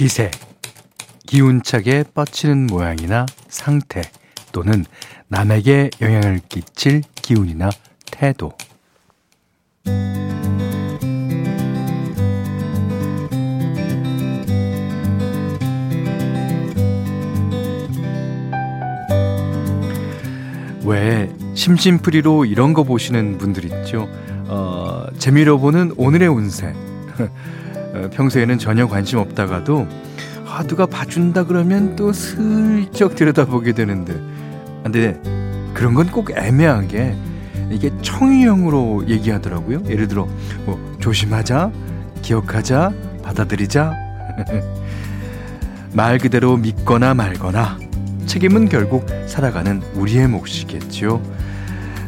기세, 기운차게 뻗치는 모양이나 상태 또는 남에게 영향을 끼칠 기운이나 태도. 왜 심심풀이로 이런 거 보시는 분들 있죠? 어, 재미로 보는 오늘의 운세. 어, 평소에는 전혀 관심 없다가도 아, 누가 봐준다 그러면 또 슬쩍 들여다보게 되는데 근데 그런 건 꼭 애매하게 이게 청유형으로 얘기하더라고요. 예를 들어 뭐 조심하자, 기억하자, 받아들이자. 말 그대로 믿거나 말거나 책임은 결국 살아가는 우리의 몫이겠죠.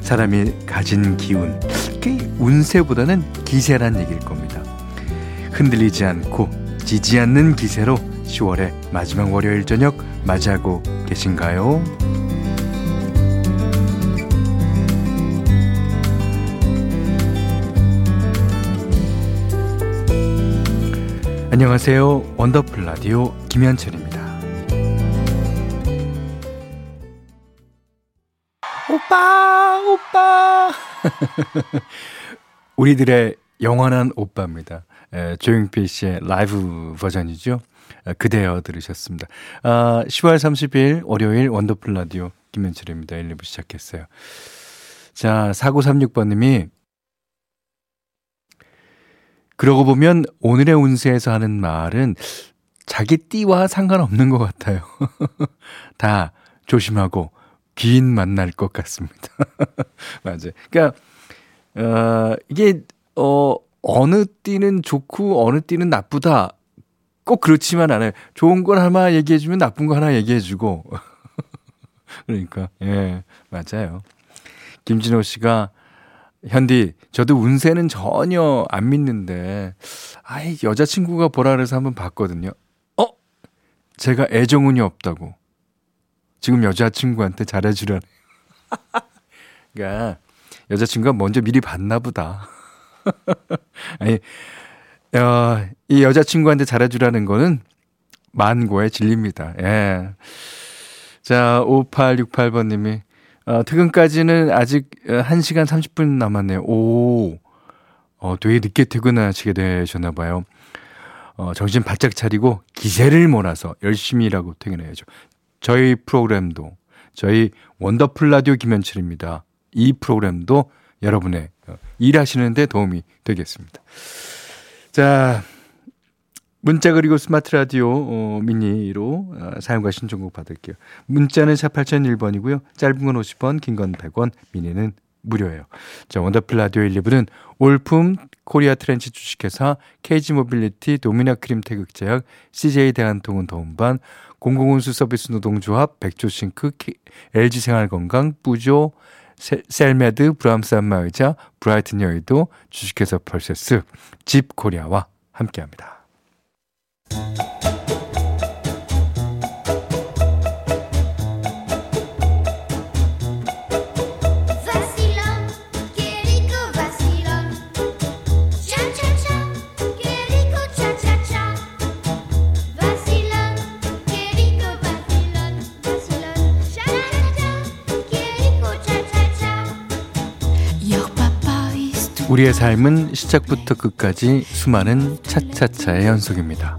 사람이 가진 기운, 그 운세보다는 기세란 얘기일 겁니다. 흔들리지 않고 지지 않는 기세로 10월의 마지막 월요일 저녁 맞이하고 계신가요? 안녕하세요. 원더풀 라디오 김현철입니다. 오빠, 오빠. 우리들의 영원한 오빠입니다. 에, 조용필 씨의 라이브 버전이죠. 에, 그대여 들으셨습니다. 아, 10월 30일 월요일 원더풀 라디오 김현철입니다. 1, 2부 시작했어요. 자, 4936번님이 그러고 보면 오늘의 운세에서 하는 말은 자기 띠와 상관없는 것 같아요. 다 조심하고 귀인 만날 것 같습니다. 맞아요. 그러니까, 어, 이게, 어, 어느 띠는 좋고 어느 띠는 나쁘다. 꼭 그렇지만 않아요. 좋은 걸 하나 얘기해주면 나쁜 거 하나 얘기해주고. 그러니까, 예, 맞아요. 김진호 씨가 현디, 저도 운세는 전혀 안 믿는데, 아이, 여자친구가 보라 그래서 한번 봤거든요. 어? 제가 애정운이 없다고. 지금 여자친구한테 잘해주라네. 그니까, 여자친구가 먼저 미리 봤나 보다. 아니, 어, 이 여자친구한테 잘해주라는 거는 만고의 진리입니다. 예. 자, 5868번님이, 어, 퇴근까지는 아직 1시간 30분 남았네요. 오, 어, 되게 늦게 퇴근하시게 되셨나봐요. 어, 정신 바짝 차리고 기세를 몰아서 열심히 일하고 퇴근해야죠. 저희 프로그램도, 저희 원더풀 라디오 김현철입니다. 이 프로그램도 여러분의 어, 일하시는데 도움이 되겠습니다. 자, 문자 그리고 스마트 라디오 어, 미니로 어, 사용과 신청곡 받을게요. 문자는 샵 8001번이고요. 짧은 건 50원, 긴 건 100원, 미니는 무료예요. 자, 원더풀 라디오 1, 2부는 올품 코리아 트렌치 주식회사 KG 모빌리티 도미나 크림 태극제약 CJ 대한통운 도움반 공공운수 서비스 노동조합 백조싱크 LG 생활건강 푸조 셀메드 브람스 안마의자 브라이튼 여의도 주식회사 펄세스 Jeep 코리아와 함께합니다. 우리의 삶은 시작부터 끝까지 수많은 차차차의 연속입니다.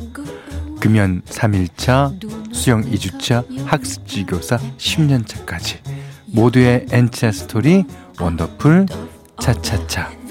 금연 3일차, 수영 2주차, 학습지교사 10년차까지 모두의 N차 스토리 원더풀 차차차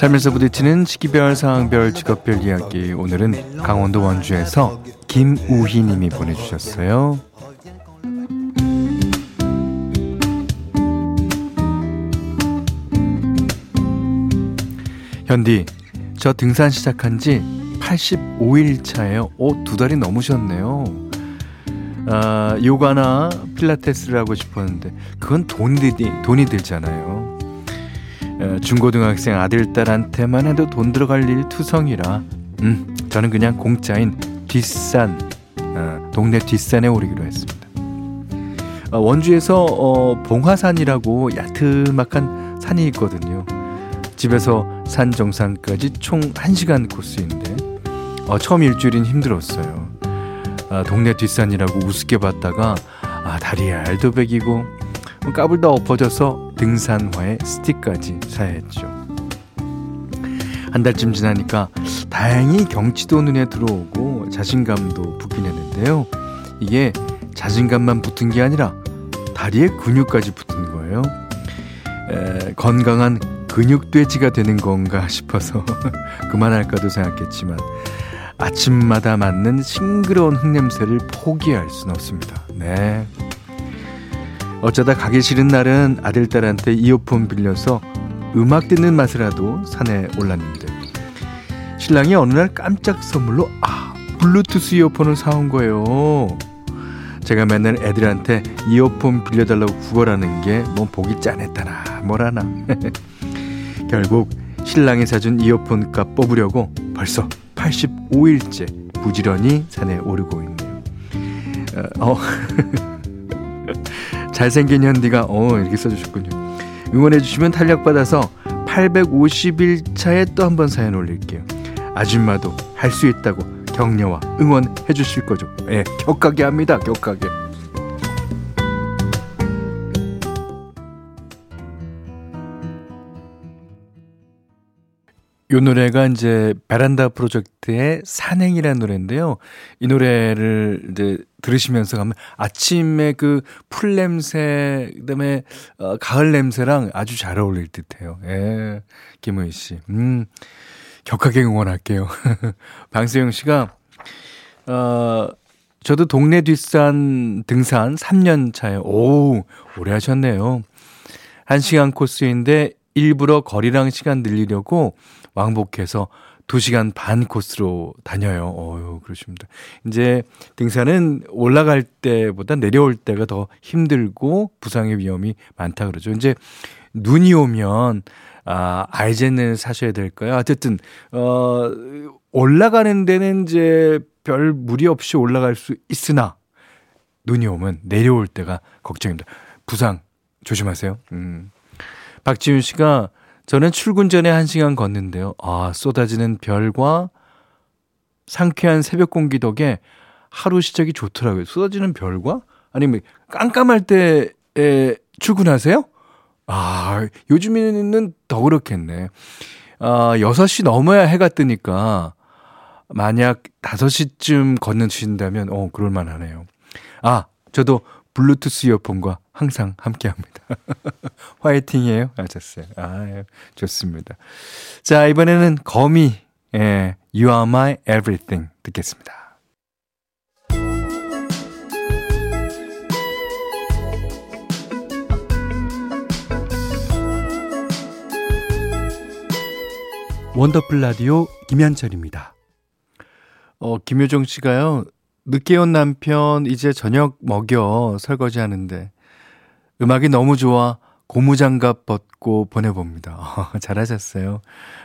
살면서 부딪히는 시기별, 상황별, 직업별 이야기. 오늘은 강원도 원주에서 김우희 님이 보내주셨어요. 현디, 저 등산 시작한 지 85일 차예요. 오, 두 달이 넘으셨네요. 아, 요가나 필라테스를 하고 싶었는데, 그건 돈이, 돈이 들잖아요. 어, 중고등학생 아들 딸한테만 해도 돈 들어갈 일 투성이라 음 저는 그냥 공짜인 뒷산 어, 동네 뒷산에 오르기로 했습니다. 어, 원주에서 어, 봉화산이라고 야트막한 산이 있거든요. 집에서 산 정상까지 총 1시간 코스인데 어, 처음 일주일은 힘들었어요. 아, 동네 뒷산이라고 우습게 봤다가 아, 다리에 알도 베기고 까불다 엎어져서 등산화에 스틱까지 사야 했죠. 한 달쯤 지나니까 다행히 경치도 눈에 들어오고 자신감도 붙긴 했는데요. 이게 자신감만 붙은 게 아니라 다리에 근육까지 붙은 거예요. 에, 건강한 근육돼지가 되는 건가 싶어서 그만할까도 생각했지만 아침마다 맞는 싱그러운 흙냄새를 포기할 순 없습니다. 네. 어쩌다 가기 싫은 날은 아들, 딸한테 이어폰 빌려서 음악 듣는 맛이라도 산에 올랐는데 신랑이 어느 날 깜짝 선물로 아 블루투스 이어폰을 사온 거예요. 제가 맨날 애들한테 이어폰 빌려달라고 구걸하는 게 뭐 보기 짠했다나 뭐라나 결국 신랑이 사준 이어폰 값 뽑으려고 벌써 85일째 부지런히 산에 오르고 있네요. 어, 어. 잘생긴 현디가 어 이렇게 써주셨군요. 응원해주시면 탄력받아서 850일 차에 또 한 번 사연 올릴게요. 아줌마도 할 수 있다고 격려와 응원해 주실 거죠. 예, 격하게 합니다. 격하게. 이 노래가 이제 베란다 프로젝트의 산행이라는 노래인데요. 이 노래를 이제 들으시면서 가면 아침에 그 풀 냄새, 그 다음에 어, 가을 냄새랑 아주 잘 어울릴 듯 해요. 예. 김우희 씨. 음, 격하게 응원할게요. 방수영 씨가, 어, 저도 동네 뒷산 등산 3년 차에, 오, 오래 하셨네요. 1시간 코스인데 일부러 거리랑 시간 늘리려고 왕복해서 2시간 반 코스로 다녀요. 어유 그러십니다. 이제 등산은 올라갈 때보다 내려올 때가 더 힘들고 부상의 위험이 많다 그러죠. 이제 눈이 오면 아, 아이젠을 사셔야 될까요? 어쨌든 어 올라가는 데는 이제 별 무리 없이 올라갈 수 있으나 눈이 오면 내려올 때가 걱정입니다. 부상 조심하세요. 음. 박지윤 씨가 저는 출근 전에 1시간 걷는데요. 아, 쏟아지는 별과 상쾌한 새벽 공기 덕에 하루 시작이 좋더라고요. 쏟아지는 별과? 아니면 깜깜할 때에 출근하세요? 아, 요즘에는 더 그렇겠네. 아, 6시 넘어야 해가 뜨니까 만약 5시쯤 걷는신다면 어, 그럴 만 하네요. 아, 저도 블루투스 이어폰과 항상 함께 합니다. 화이팅이에요. 하셨어요. 아, 좋습니다. 자, 이번에는 거미, 예, You are my everything 듣겠습니다. 원더풀 라디오 김현철입니다. 어, 김효정 씨가요, 늦게 온 남편 이제 저녁 먹여 설거지 하는데 음악이 너무 좋아 고무장갑 벗고 보내봅니다. 어, 잘하셨어요.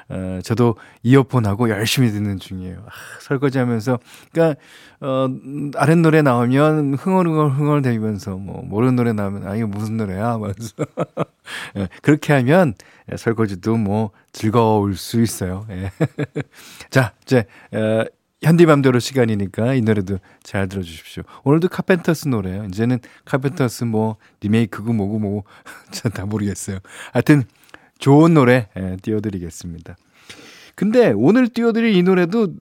어, 저도 이어폰하고 열심히 듣는 중이에요. 아, 설거지 하면서, 그니까, 어, 아랫 노래 나오면 흥얼흥얼 흥얼대면서, 뭐, 모르는 노래 나오면, 아, 이거 무슨 노래야? 하면서. 예, 그렇게 하면 설거지도 뭐 즐거울 수 있어요. 예. 자, 이제, 어, 현디맘대로 시간이니까 이 노래도 잘 들어주십시오. 오늘도 카펜터스 노래요. 이제는 카펜터스 뭐 리메이크고 뭐고 뭐고 다 모르겠어요. 하여튼 좋은 노래 예, 띄워드리겠습니다. 근데 오늘 띄워드릴 이 노래도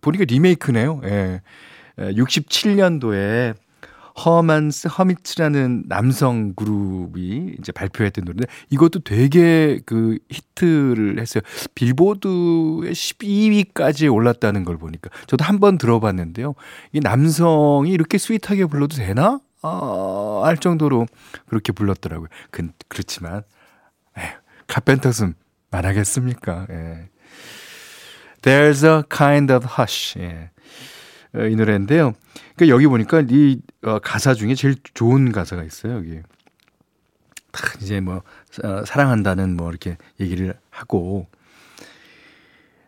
보니까 리메이크네요. 예. 67년도에 허만스 허미츠라는 남성 그룹이 이제 발표했던 노래인데 이것도 되게 그 히트를 했어요. 빌보드의 12위까지 올랐다는 걸 보니까 저도 한 번 들어봤는데요. 이 남성이 이렇게 스윗하게 불러도 되나? 아, 할 정도로 그렇게 불렀더라고요. 그, 그렇지만 에휴, 카펜터슨 말하겠습니까? 예. There's a kind of hush. 예. 어, 이 노래인데요. 그러니까 여기 보니까 이 어, 가사 중에 제일 좋은 가사가 있어요, 여기. 딱 이제 뭐 어, 사랑한다는 뭐 이렇게 얘기를 하고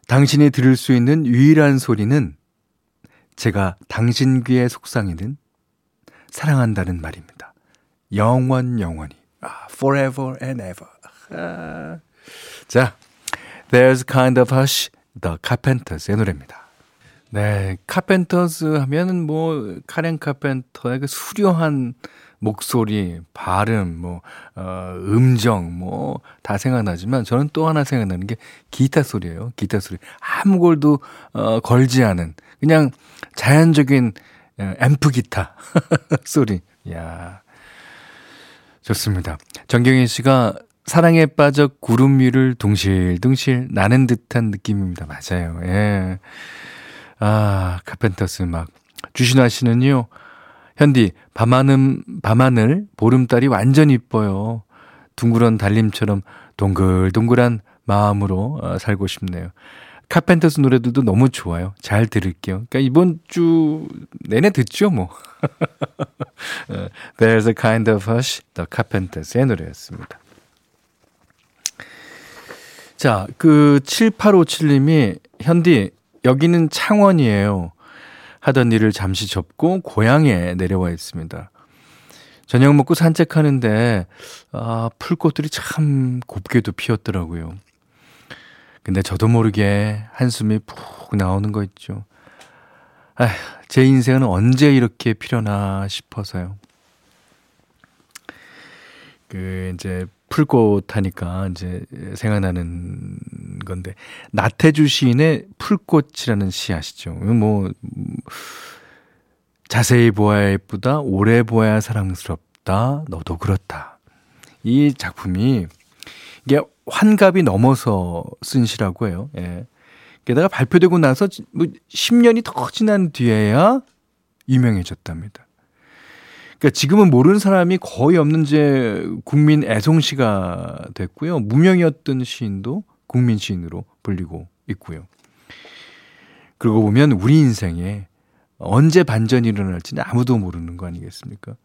당신이 들을 수 있는 유일한 소리는 제가 당신 귀에 속상이는 사랑한다는 말입니다. 영원 영원히. 아, forever and ever. 아. 자, There's kind of hush, The Carpenters의 노래입니다. 네, 카펜터스 하면은 뭐 카렌 카펜터의 그 수려한 목소리, 발음, 뭐, 어, 음정, 뭐, 다 생각나지만 저는 또 하나 생각나는 게 기타 소리예요. 기타 소리. 아무 걸도, 어, 걸지 않은, 그냥 자연적인 어, 앰프 기타 소리. 야 좋습니다. 정경희 씨가 사랑에 빠져 구름 위를 둥실둥실 나는 듯한 느낌입니다. 맞아요. 예. 아, 카펜터스 막. 주신아 씨는요, 현디, 밤하늘, 밤하늘, 보름달이 완전 이뻐요. 둥그런 달림처럼 동글동글한 마음으로 어, 살고 싶네요. 카펜터스 노래들도 너무 좋아요. 잘 들을게요. 그러니까 이번 주 내내 듣죠, 뭐. 어, There's a kind of hush, The Carpenters의 노래였습니다. 자, 그 7857님이 현디 여기는 창원이에요. 하던 일을 잠시 접고 고향에 내려와 있습니다. 저녁 먹고 산책하는데 아, 풀꽃들이 참 곱게도 피었더라고요. 근데 저도 모르게 한숨이 푹 나오는 거 있죠. 아, 제 인생은 언제 이렇게 필요나 싶어서요. 그 이제 풀꽃 하니까 이제 생각나는 건데 나태주 시인의 풀꽃이라는 시 아시죠? 뭐 자세히 보아야 예쁘다, 오래 보아야 사랑스럽다, 너도 그렇다. 이 작품이 이게 환갑이 넘어서 쓴 시라고 해요. 예. 게다가 발표되고 나서 뭐 10년이 더 지난 뒤에야 유명해졌답니다. 그러니까 지금은 모르는 사람이 거의 없는 제 국민 애송시가 됐고요. 무명이었던 시인도 국민 시인으로 불리고 있고요. 그러고 보면 우리 인생에 언제 반전이 일어날지는 아무도 모르는 거 아니겠습니까?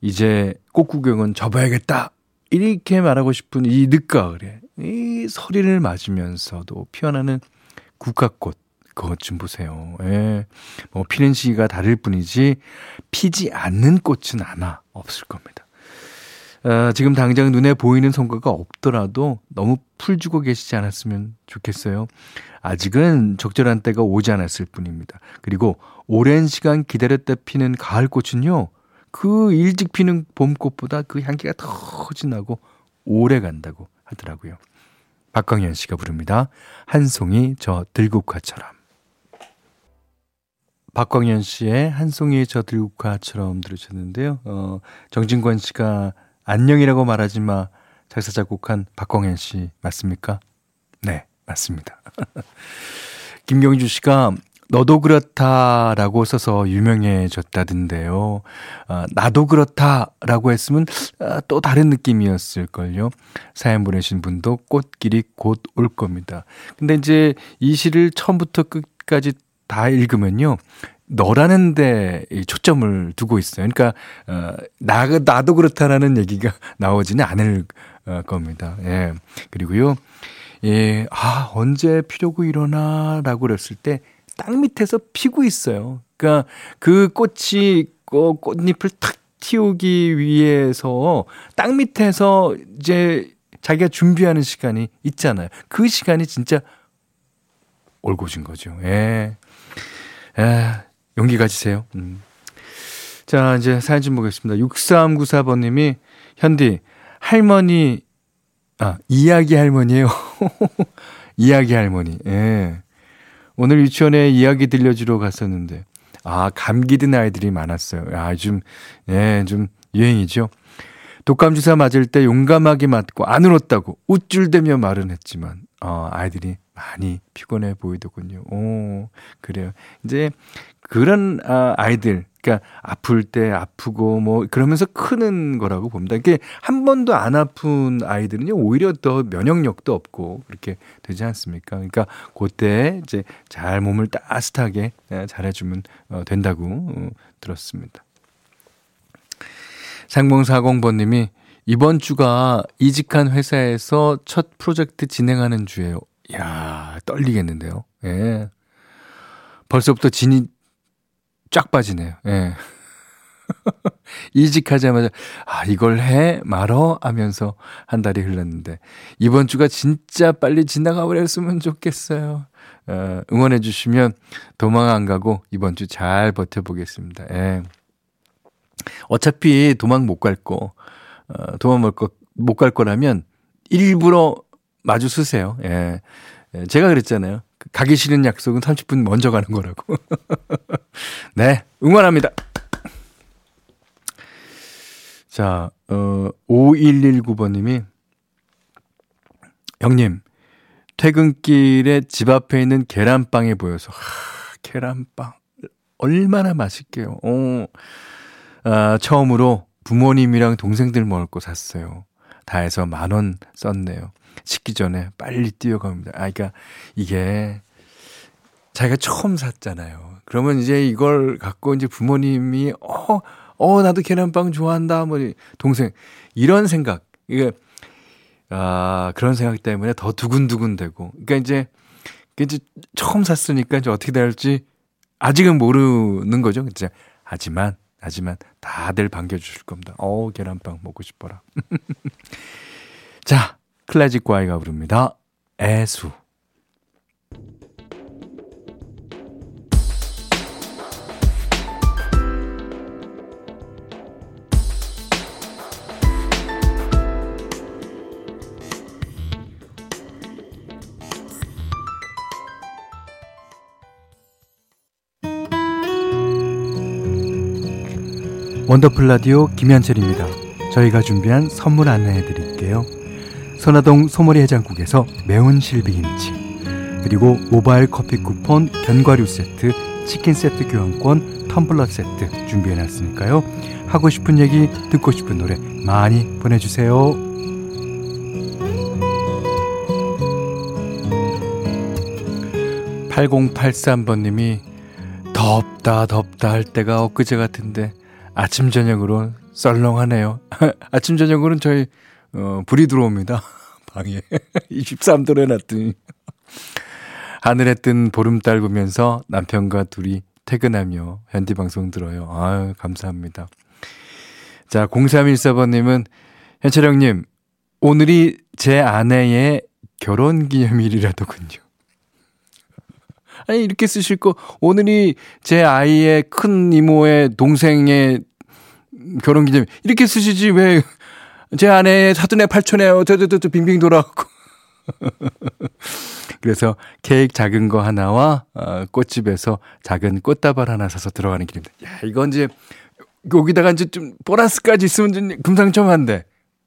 이제 꽃구경은 접어야겠다. 이렇게 말하고 싶은 이 늦가을에 이 서리를 맞으면서도 피어나는 국화꽃 그것 좀 보세요. 예. 뭐 피는 시기가 다를 뿐이지 피지 않는 꽃은 아마 없을 겁니다. 어, 지금 당장 눈에 보이는 성과가 없더라도 너무 풀주고 계시지 않았으면 좋겠어요. 아직은 적절한 때가 오지 않았을 뿐입니다. 그리고 오랜 시간 기다렸다 피는 가을꽃은요, 그 일찍 피는 봄꽃보다 그 향기가 더 진하고 오래 간다고 하더라고요. 박광현 씨가 부릅니다. 한 송이 저 들국화처럼. 박광현 씨의 한 송이 저 들국화처럼 들으셨는데요. 어, 정진권 씨가 안녕이라고 말하지 마 작사 작곡한 박광현 씨 맞습니까? 네, 맞습니다. 김경주 씨가 너도 그렇다라고 써서 유명해졌다던데요. 아, 나도 그렇다라고 했으면 아, 또 다른 느낌이었을걸요. 사연 보내신 분도 꽃길이 곧 올 겁니다. 근데 이제 이 시를 처음부터 끝까지 다 읽으면요. 너라는 데 초점을 두고 있어요. 그러니까, 어, 나, 나도 그렇다라는 얘기가 나오지는 않을 어, 겁니다. 예. 그리고요, 예, 아, 언제 피려고 일어나? 라고 그랬을 때, 땅 밑에서 피고 있어요. 그러니까 그 꽃이, 어, 꽃잎을 탁 틔우기 위해서 땅 밑에서 이제 자기가 준비하는 시간이 있잖아요. 그 시간이 진짜 올곧은 거죠. 예. 에, 용기 가지세요. 음. 자, 이제 사연 좀 보겠습니다. 6394번님이, 현디, 할머니, 아, 이야기 할머니에요. 이야기 할머니, 예. 오늘 유치원에 이야기 들려주러 갔었는데, 아, 감기 든 아이들이 많았어요. 아, 좀, 예, 좀 유행이죠. 독감 주사 맞을 때 용감하게 맞고 안 울었다고 우쭐대며 말은 했지만, 어, 아이들이 많이 피곤해 보이더군요. 오, 그래요. 이제 그런 아, 아이들, 그러니까 아플 때 아프고 뭐 그러면서 크는 거라고 봅니다. 이게 한 번도 안 아픈 아이들은요 오히려 더 면역력도 없고 그렇게 되지 않습니까? 그러니까 그때 이제 잘 몸을 따뜻하게 예, 잘해주면 어, 된다고 어, 들었습니다. 상봉사공번님이 이번 주가 이직한 회사에서 첫 프로젝트 진행하는 주예요. 야 떨리겠는데요. 예. 벌써부터 진이 쫙 빠지네요. 예. 이직하자마자 아 이걸 해 말어 하면서 한 달이 흘렀는데 이번 주가 진짜 빨리 지나가 버렸으면 좋겠어요. 어, 응원해 주시면 도망 안 가고 이번 주 잘 버텨보겠습니다. 예. 어차피 도망 못 갈 거, 어, 도망 못 갈 거라면 일부러 마주 쓰세요. 예. 예. 제가 그랬잖아요. 가기 싫은 약속은 30분 먼저 가는 거라고. 네, 응원합니다. 자, 어, 5119번님이, 형님, 퇴근길에 집 앞에 있는 계란빵이 보여서, 하, 계란빵. 얼마나 맛있게요. 어, 아, 처음으로 부모님이랑 동생들 먹을 거 샀어요. 다 해서 만 원 썼네요. 식기 전에 빨리 뛰어갑니다. 아, 그러니까 이게 자기가 처음 샀잖아요. 그러면 이제 이걸 갖고 이제 부모님이 어, 어, 나도 계란빵 좋아한다. 뭐 동생 이런 생각. 이게 아, 그런 생각 때문에 더 두근두근 되고. 그러니까 이제 이제 처음 샀으니까 이제 어떻게 될지 아직은 모르는 거죠. 그죠? 하지만 하지만 다들 반겨 주실 겁니다. 어 계란빵 먹고 싶어라. 자, 클래식 과이가 부릅니다. 애수. 원더풀 라디오 김현철입니다. 저희가 준비한 선물 안내해 드릴게요. 선화동 소머리 해장국에서 매운 실비김치 그리고 모바일 커피 쿠폰 견과류 세트 치킨 세트 교환권 텀블러 세트 준비해 놨으니까요. 하고 싶은 얘기 듣고 싶은 노래 많이 보내주세요. (8083 번님이) 덥다 덥다 할 때가 엊그제 같은데 아침 저녁으로 썰렁하네요. 아침 저녁으로는 저희 어, 불이 들어옵니다. 방에 23도로 해놨더니 하늘에 뜬 보름달 보면서 남편과 둘이 퇴근하며 현디 방송 들어요. 아유 감사합니다. 자 0314번님은 현철 형님 오늘이 제 아내의 결혼 기념일이라더군요. 아니 이렇게 쓰실 거 오늘이 제 아이의 큰 이모의 동생의 결혼 기념 이렇게 쓰시지 왜 제 아내 사돈의 팔촌에 어쩌저쩌 빙빙 돌아가고 그래서 케이크 작은 거 하나와 어, 꽃집에서 작은 꽃다발 하나 사서 들어가는 길입니다. 야 이건 이제 여기다가 이제 좀 보너스까지 있으면 좀 금상첨화인데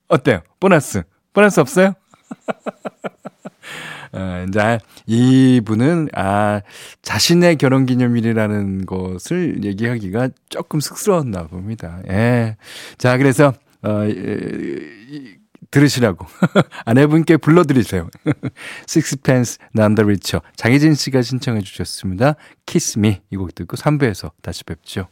어때요? 보너스 보너스 없어요? 어, 이제 이분은 아 자신의 결혼 기념일이라는 것을 얘기하기가 조금 쑥스러웠나 봅니다. 예. 자, 그래서 어 이, 들으시라고 아내분께 불러드리세요. Sixpence None the Richer 장혜진 씨가 신청해 주셨습니다. Kiss Me 이곡 듣고 3부에서 다시 뵙죠.